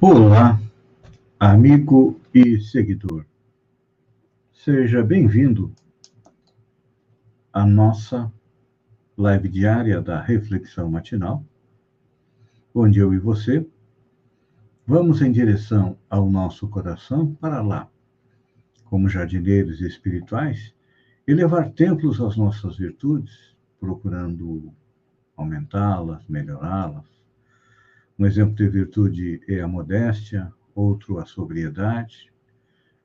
Olá, amigo e seguidor. Seja bem-vindo à nossa live diária da Reflexão Matinal, onde eu e você vamos em direção ao nosso coração para lá, como jardineiros espirituais, elevar templos às nossas virtudes, procurando aumentá-las, melhorá-las, um exemplo de virtude é a modéstia, outro a sobriedade,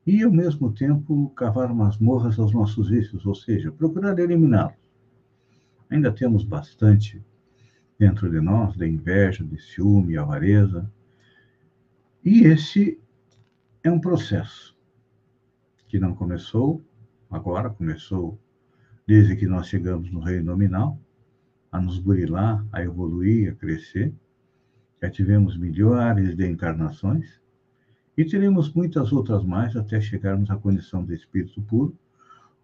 e, ao mesmo tempo, cavar masmorras aos nossos vícios, ou seja, procurar eliminá-los. Ainda temos bastante dentro de nós de inveja, de ciúme, avareza, e esse é um processo que não começou agora, começou desde que nós chegamos no reino nominal, a nos burilar, a evoluir, a crescer, já tivemos milhares de encarnações e teremos muitas outras mais até chegarmos à condição do espírito puro,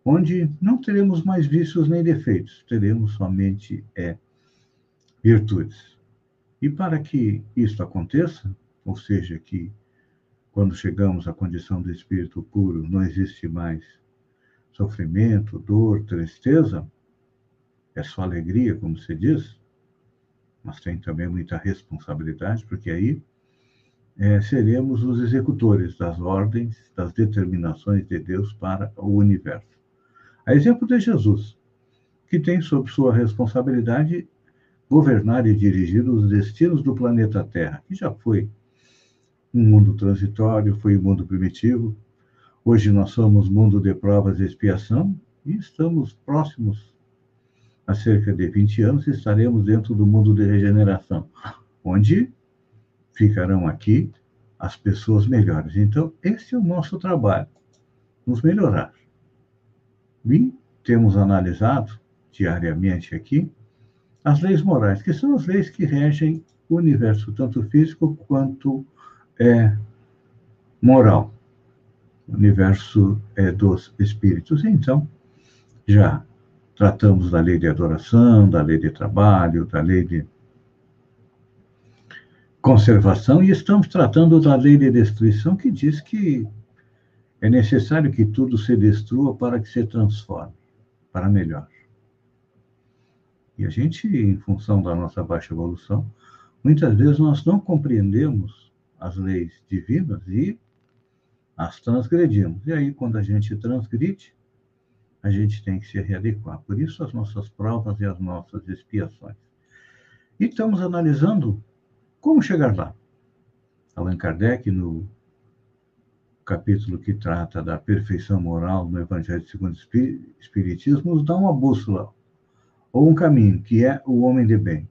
onde não teremos mais vícios nem defeitos, teremos somente é, virtudes. E para que isso aconteça, ou seja, que quando chegamos à condição do espírito puro não existe mais sofrimento, dor, tristeza, é só alegria, como se diz, mas tem também muita responsabilidade, porque aí é, seremos os executores das ordens, das determinações de Deus para o universo. A exemplo de Jesus, que tem sob sua responsabilidade governar e dirigir os destinos do planeta Terra, que já foi um mundo transitório, foi um mundo primitivo. Hoje nós somos mundo de provas e expiação e estamos próximos há cerca de 20 anos, estaremos dentro do mundo de regeneração, onde ficarão aqui as pessoas melhores. Então, esse é o nosso trabalho, nos melhorar. E temos analisado diariamente aqui as leis morais, que são as leis que regem o universo, tanto físico quanto é, moral, o universo é, dos espíritos. Então, já Tratamos da lei de adoração, da lei de trabalho, da lei de conservação e estamos tratando da lei de destruição que diz que é necessário que tudo se destrua para que se transforme para melhor. E a gente, em função da nossa baixa evolução, muitas vezes nós não compreendemos as leis divinas e as transgredimos. E aí, quando a gente transgride, a gente tem que se readequar. Por isso, as nossas provas e as nossas expiações. E estamos analisando como chegar lá. Allan Kardec, no capítulo que trata da perfeição moral no Evangelho segundo o Espiritismo, nos dá uma bússola, ou um caminho, que é o homem de bem.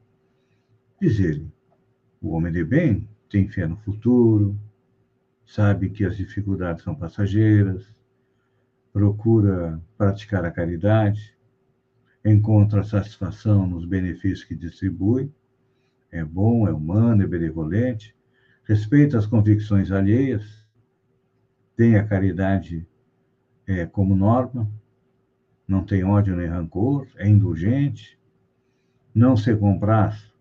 Diz ele, o homem de bem tem fé no futuro, sabe que as dificuldades são passageiras, procura praticar a caridade, encontra satisfação nos benefícios que distribui, é bom, é humano, é benevolente, respeita as convicções alheias, tem a caridade é, como norma, não tem ódio nem rancor, é indulgente, não se compraz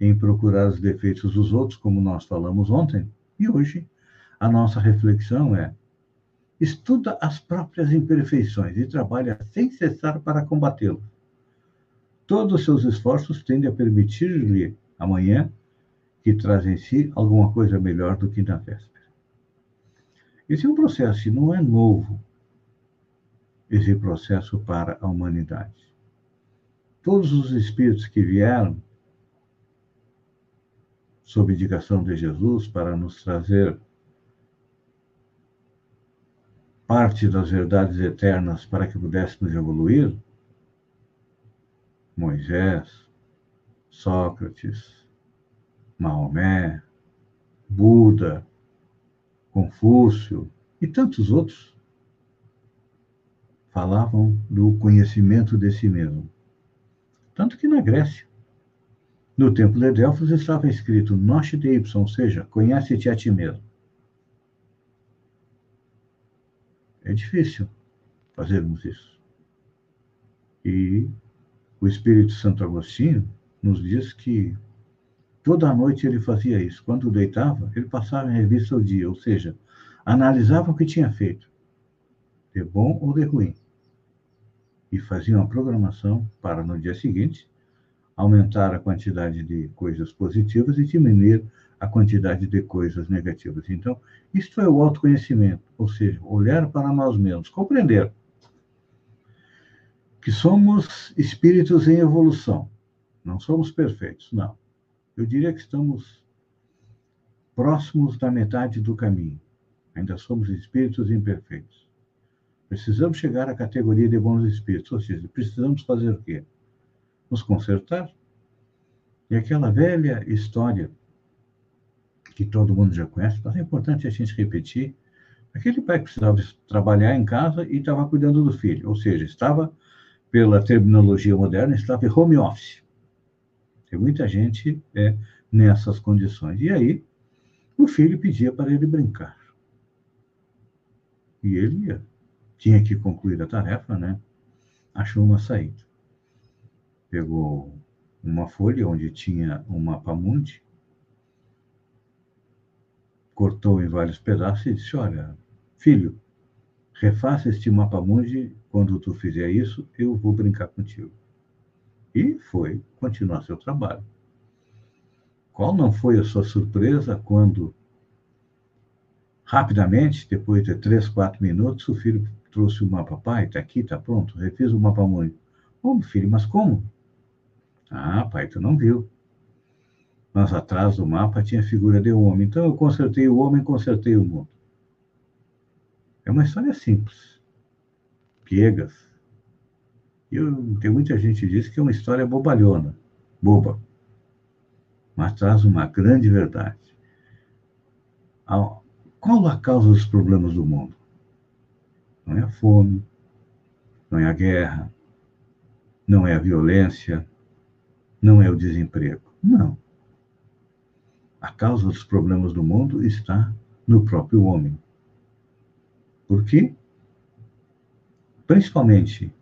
em procurar os defeitos dos outros, como nós falamos ontem, e hoje a nossa reflexão é estuda as próprias imperfeições e trabalha sem cessar para combatê-las. Todos os seus esforços tendem a permitir-lhe, amanhã, que traz em si alguma coisa melhor do que na véspera. Esse é um processo não é novo, esse processo para a humanidade. Todos os espíritos que vieram sob indicação de Jesus para nos trazer parte das verdades eternas para que pudéssemos evoluir? Moisés, Sócrates, Maomé, Buda, Confúcio e tantos outros falavam do conhecimento de si mesmo. Tanto que na Grécia, no templo de Delfos estava escrito Noche de Y, ou seja, conhece-te a ti mesmo. É difícil fazermos isso. E o Espírito Santo Agostinho nos diz que Toda noite ele fazia isso. Quando deitava, ele passava em revista o dia, ou seja, analisava o que tinha feito, de bom ou de ruim, e fazia uma programação para no dia seguinte aumentar a quantidade de coisas positivas e diminuir a quantidade de coisas negativas. Então, isto é o autoconhecimento, ou seja, olhar para nós mesmos, compreender que somos espíritos em evolução. Não somos perfeitos, não. Eu diria que estamos próximos da metade do caminho. Ainda somos espíritos imperfeitos. Precisamos chegar à categoria de bons espíritos, ou seja, precisamos fazer o quê? Nos consertar. E aquela velha história que todo mundo já conhece, mas é importante a gente repetir. Aquele pai que precisava trabalhar em casa e estava cuidando do filho, ou seja, estava, pela terminologia moderna, estava em home office. Tem muita gente é, nessas condições. E aí, o filho pedia para ele brincar. E ele ia, tinha que concluir a tarefa, né? Achou uma saída. Pegou uma folha onde tinha um mapa mundi cortou em vários pedaços e disse: Olha, filho, refaça este mapa mundi. Quando tu fizer isso, eu vou brincar contigo. E foi continuar seu trabalho. Qual não foi a sua surpresa quando, rapidamente, depois de três, quatro minutos, o filho trouxe o mapa? Pai, está aqui, está pronto, refiz o mapa mundi. Como, filho, mas como? Ah, pai, tu não viu mas atrás do mapa tinha a figura de um homem. Então eu consertei o homem, consertei o mundo. É uma história simples, piegas. Eu, tem muita gente que diz que é uma história bobalhona, boba, mas traz uma grande verdade. Qual a causa dos problemas do mundo? Não é a fome, não é a guerra, não é a violência, não é o desemprego. Não. A causa dos problemas do mundo está no próprio homem. Por quê? Principalmente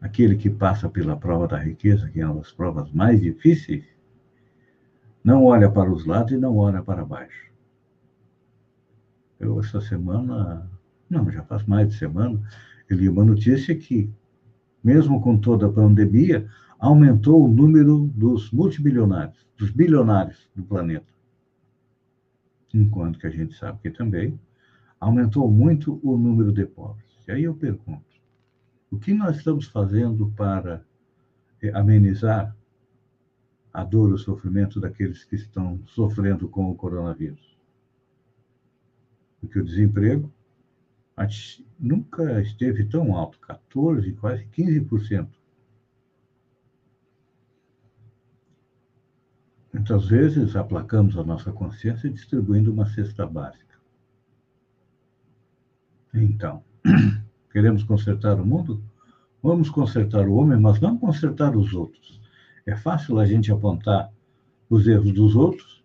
aquele que passa pela prova da riqueza, que é uma das provas mais difíceis, não olha para os lados e não olha para baixo. Eu, essa semana, não, já faz mais de semana, eu li uma notícia que, mesmo com toda a pandemia, aumentou o número dos multibilionários, dos bilionários do planeta enquanto que a gente sabe que também aumentou muito o número de pobres. E aí eu pergunto: o que nós estamos fazendo para eh, amenizar a dor o sofrimento daqueles que estão sofrendo com o coronavírus? Porque o desemprego nunca esteve tão alto 14, quase 15%. Muitas vezes aplacamos a nossa consciência distribuindo uma cesta básica. Então, queremos consertar o mundo? Vamos consertar o homem, mas não consertar os outros. É fácil a gente apontar os erros dos outros,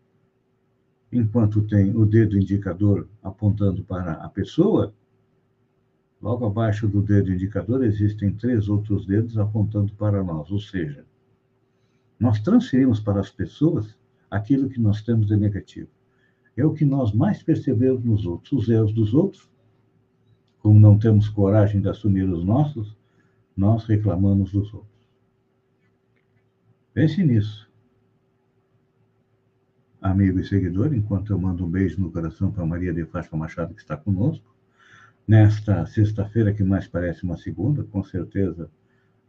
enquanto tem o dedo indicador apontando para a pessoa, logo abaixo do dedo indicador existem três outros dedos apontando para nós, ou seja, nós transferimos para as pessoas aquilo que nós temos de negativo. É o que nós mais percebemos nos outros, os erros dos outros. Como não temos coragem de assumir os nossos, nós reclamamos dos outros. Pense nisso. Amigo e seguidor, enquanto eu mando um beijo no coração para Maria de Fátima Machado, que está conosco, nesta sexta-feira, que mais parece uma segunda, com certeza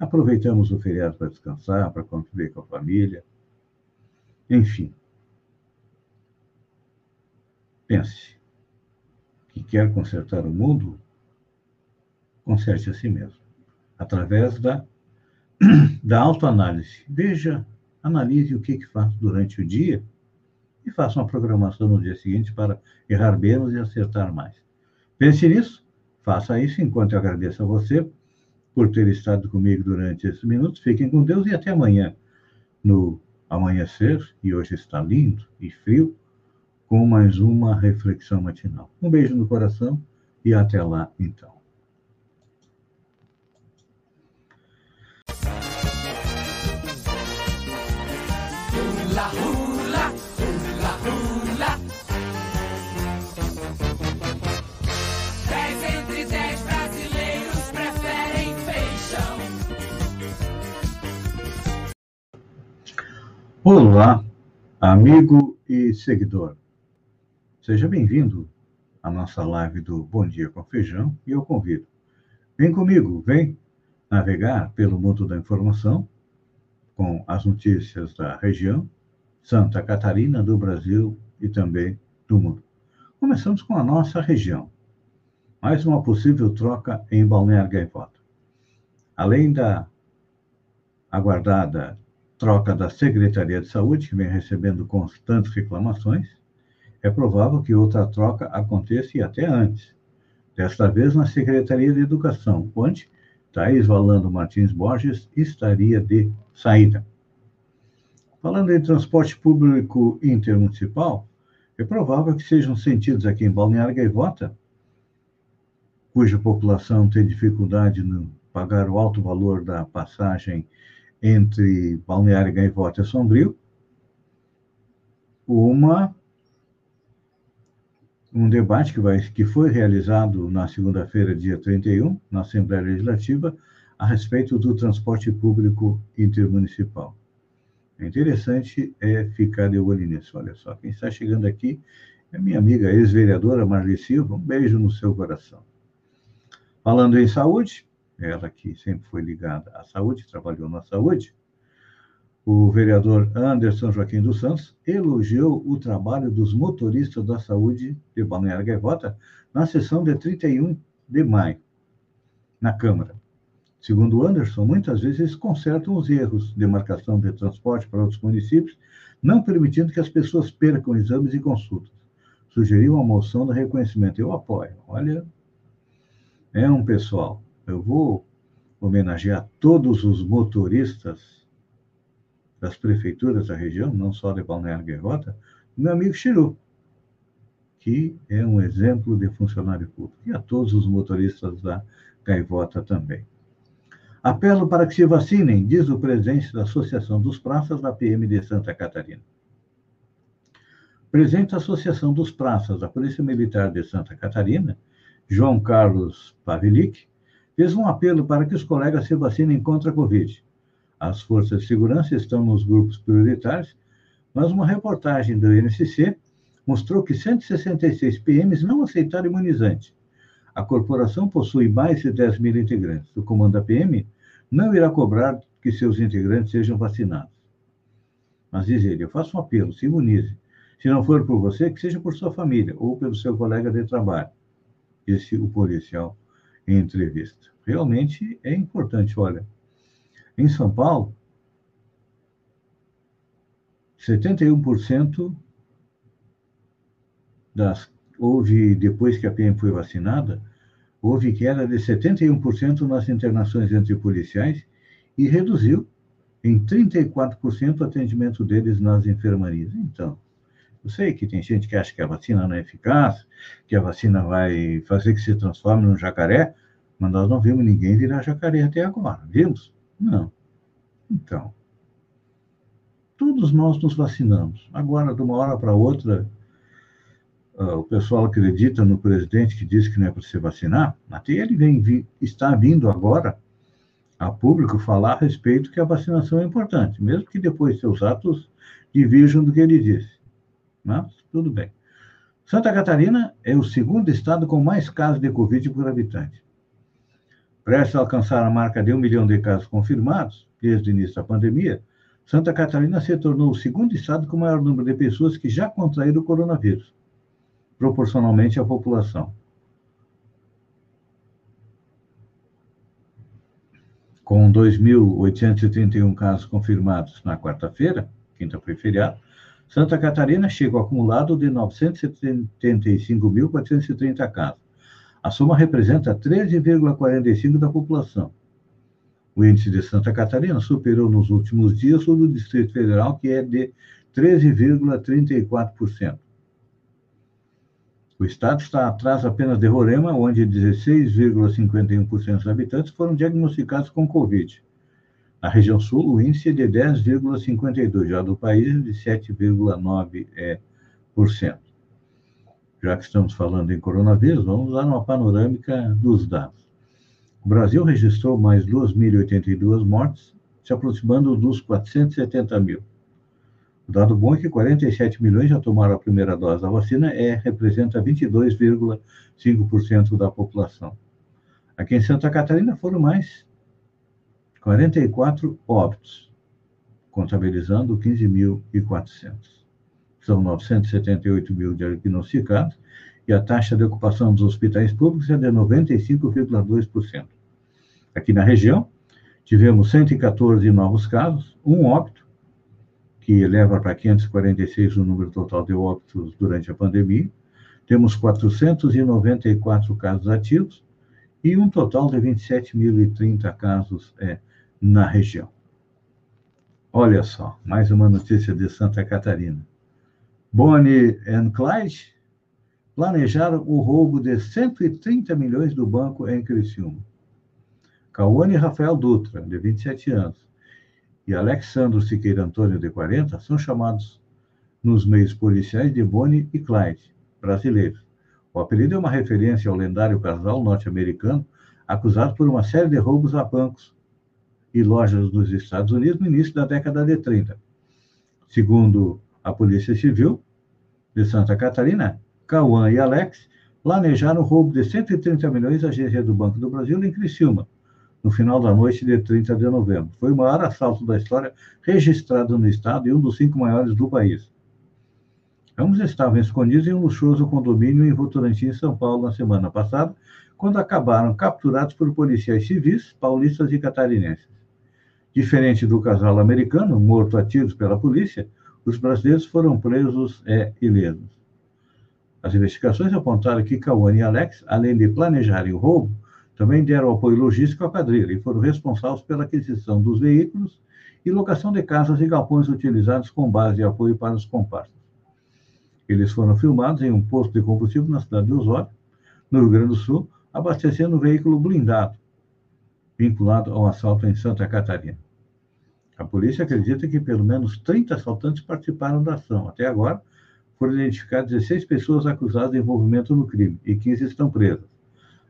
Aproveitamos o feriado para descansar, para conviver com a família. Enfim. Pense que quer consertar o mundo, conserte a si mesmo, através da, da autoanálise. Veja, analise o que, que faz durante o dia e faça uma programação no dia seguinte para errar menos e acertar mais. Pense nisso, faça isso enquanto eu agradeço a você por ter estado comigo durante esses minutos. Fiquem com Deus e até amanhã, no amanhecer, e hoje está lindo e frio, com mais uma reflexão matinal. Um beijo no coração e até lá, então. Olá, amigo e seguidor. Seja bem-vindo à nossa live do Bom Dia com Feijão e eu convido. Vem comigo, vem navegar pelo mundo da informação com as notícias da região, Santa Catarina, do Brasil e também do mundo. Começamos com a nossa região. Mais uma possível troca em Balneário Gaivota. Além da aguardada troca da Secretaria de Saúde, que vem recebendo constantes reclamações, é provável que outra troca aconteça e até antes. Desta vez na Secretaria de Educação, onde Thaís Valando Martins Borges estaria de saída. Falando em transporte público intermunicipal, é provável que sejam sentidos aqui em Balneário Gaivota, cuja população tem dificuldade em pagar o alto valor da passagem entre Balneário Gaivota e Sombrio, uma um debate que, vai, que foi realizado na segunda-feira, dia 31, na Assembleia Legislativa, a respeito do transporte público intermunicipal. É interessante é ficar de olho nisso. Olha só, quem está chegando aqui é minha amiga ex-vereadora Marli Silva. Um beijo no seu coração. Falando em saúde, ela que sempre foi ligada à saúde, trabalhou na saúde, o vereador Anderson Joaquim dos Santos elogiou o trabalho dos motoristas da saúde de Balneário Gaivota na sessão de 31 de maio, na Câmara. Segundo Anderson, muitas vezes consertam os erros de marcação de transporte para outros municípios, não permitindo que as pessoas percam exames e consultas. Sugeriu uma moção de reconhecimento. Eu apoio. Olha, é um pessoal eu vou homenagear todos os motoristas das prefeituras da região, não só de Balneário Guerrota, meu amigo Chiru, que é um exemplo de funcionário público, e a todos os motoristas da Gaivota também. Apelo para que se vacinem, diz o presidente da Associação dos Praças da PM de Santa Catarina. Presidente da Associação dos Praças da Polícia Militar de Santa Catarina, João Carlos Pavilic, fez um apelo para que os colegas se vacinem contra a Covid. As forças de segurança estão nos grupos prioritários, mas uma reportagem do INCC mostrou que 166 PMs não aceitaram imunizante. A corporação possui mais de 10 mil integrantes. O comando da PM não irá cobrar que seus integrantes sejam vacinados. Mas diz ele, eu faço um apelo, se imunize. Se não for por você, que seja por sua família ou pelo seu colega de trabalho, disse o policial em entrevista. Realmente é importante, olha. Em São Paulo, 71% das houve depois que a PM foi vacinada, houve queda de 71% nas internações entre policiais e reduziu em 34% o atendimento deles nas enfermarias. Então, eu sei que tem gente que acha que a vacina não é eficaz, que a vacina vai fazer que se transforme num jacaré, mas nós não vimos ninguém virar jacaré até agora. Vimos? Não. Então, todos nós nos vacinamos. Agora, de uma hora para outra, uh, o pessoal acredita no presidente que disse que não é para se vacinar, até ele vem, vi, está vindo agora a público falar a respeito que a vacinação é importante, mesmo que depois seus atos divirjam do que ele disse. Mas, tudo bem. Santa Catarina é o segundo estado com mais casos de Covid por habitante. Prestes a alcançar a marca de um milhão de casos confirmados, desde o início da pandemia, Santa Catarina se tornou o segundo estado com o maior número de pessoas que já contraíram o coronavírus, proporcionalmente à população. Com 2.831 casos confirmados na quarta-feira, quinta foi feriado, Santa Catarina chega ao acumulado de 975.430 casos. A soma representa 13,45% da população. O índice de Santa Catarina superou nos últimos dias o do Distrito Federal, que é de 13,34%. O estado está atrás apenas de Roraima, onde 16,51% dos habitantes foram diagnosticados com Covid. Na região sul, o índice é de 10,52%, já do país é de 7,9%. Já que estamos falando em coronavírus, vamos dar uma panorâmica dos dados. O Brasil registrou mais 2.082 mortes, se aproximando dos 470 mil. O dado bom é que 47 milhões já tomaram a primeira dose da vacina, é, representa 22,5% da população. Aqui em Santa Catarina foram mais 44 óbitos, contabilizando 15.400. São 978 mil diagnosticados e a taxa de ocupação dos hospitais públicos é de 95,2%. Aqui na região, tivemos 114 novos casos, um óbito, que eleva para 546 o número total de óbitos durante a pandemia. Temos 494 casos ativos e um total de 27.030 casos é, na região. Olha só, mais uma notícia de Santa Catarina. Bonnie and Clyde planejaram o roubo de 130 milhões do banco em Criciúma. Cauane Rafael Dutra, de 27 anos, e Alexandro Siqueira Antônio, de 40, são chamados nos meios policiais de Bonnie e Clyde, brasileiros. O apelido é uma referência ao lendário casal norte-americano acusado por uma série de roubos a bancos e lojas dos Estados Unidos no início da década de 30. Segundo a Polícia Civil de Santa Catarina, Cauã e Alex planejaram o roubo de 130 milhões da agência do Banco do Brasil em Criciúma, no final da noite de 30 de novembro. Foi o maior assalto da história registrado no estado e um dos cinco maiores do país. Ambos estavam escondidos em um luxuoso condomínio em Votorantim, São Paulo, na semana passada, quando acabaram capturados por policiais civis, paulistas e catarinenses. Diferente do casal americano, morto a tiros pela polícia, os brasileiros foram presos é, ilesos. As investigações apontaram que Cauane e Alex, além de planejarem o roubo, também deram apoio logístico à quadrilha e foram responsáveis pela aquisição dos veículos e locação de casas e galpões utilizados com base de apoio para os comparsas. Eles foram filmados em um posto de combustível na cidade de Osório, no Rio Grande do Sul, abastecendo um veículo blindado, vinculado ao assalto em Santa Catarina. A polícia acredita que pelo menos 30 assaltantes participaram da ação. Até agora, foram identificadas 16 pessoas acusadas de envolvimento no crime e 15 estão presas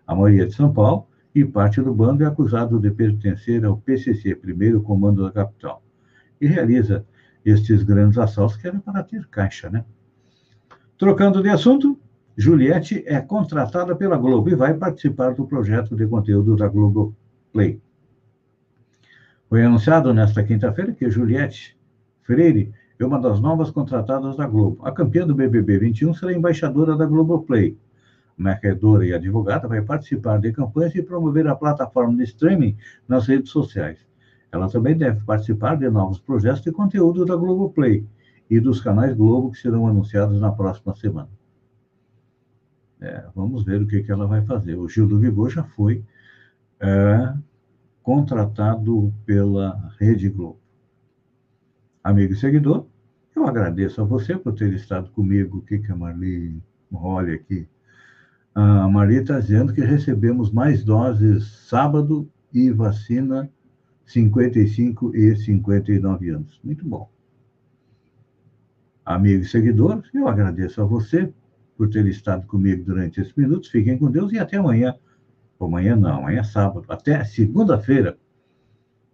a maioria de São Paulo, e parte do bando é acusado de pertencer ao PCC, primeiro comando da capital, e realiza estes grandes assaltos que eram para ter caixa, né? Trocando de assunto, Juliette é contratada pela Globo e vai participar do projeto de conteúdo da Globo Play. Foi anunciado nesta quinta-feira que Juliette Freire é uma das novas contratadas da Globo. A campeã do BBB 21 será embaixadora da Globo Play marcadora e advogada, vai participar de campanhas e promover a plataforma de streaming nas redes sociais. Ela também deve participar de novos projetos de conteúdo da Globoplay e dos canais Globo que serão anunciados na próxima semana. É, vamos ver o que, que ela vai fazer. O Gil do Vigor já foi é, contratado pela Rede Globo. Amigo e seguidor, eu agradeço a você por ter estado comigo. O que, que a Marli olha aqui? A Maria está dizendo que recebemos mais doses sábado e vacina 55 e 59 anos. Muito bom. Amigo e seguidor, eu agradeço a você por ter estado comigo durante esses minutos. Fiquem com Deus e até amanhã. Amanhã não, amanhã é sábado. Até segunda-feira,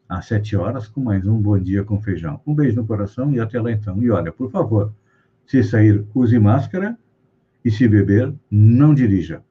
às sete horas, com mais um Bom Dia com Feijão. Um beijo no coração e até lá então. E olha, por favor, se sair, use máscara e se beber, não dirija.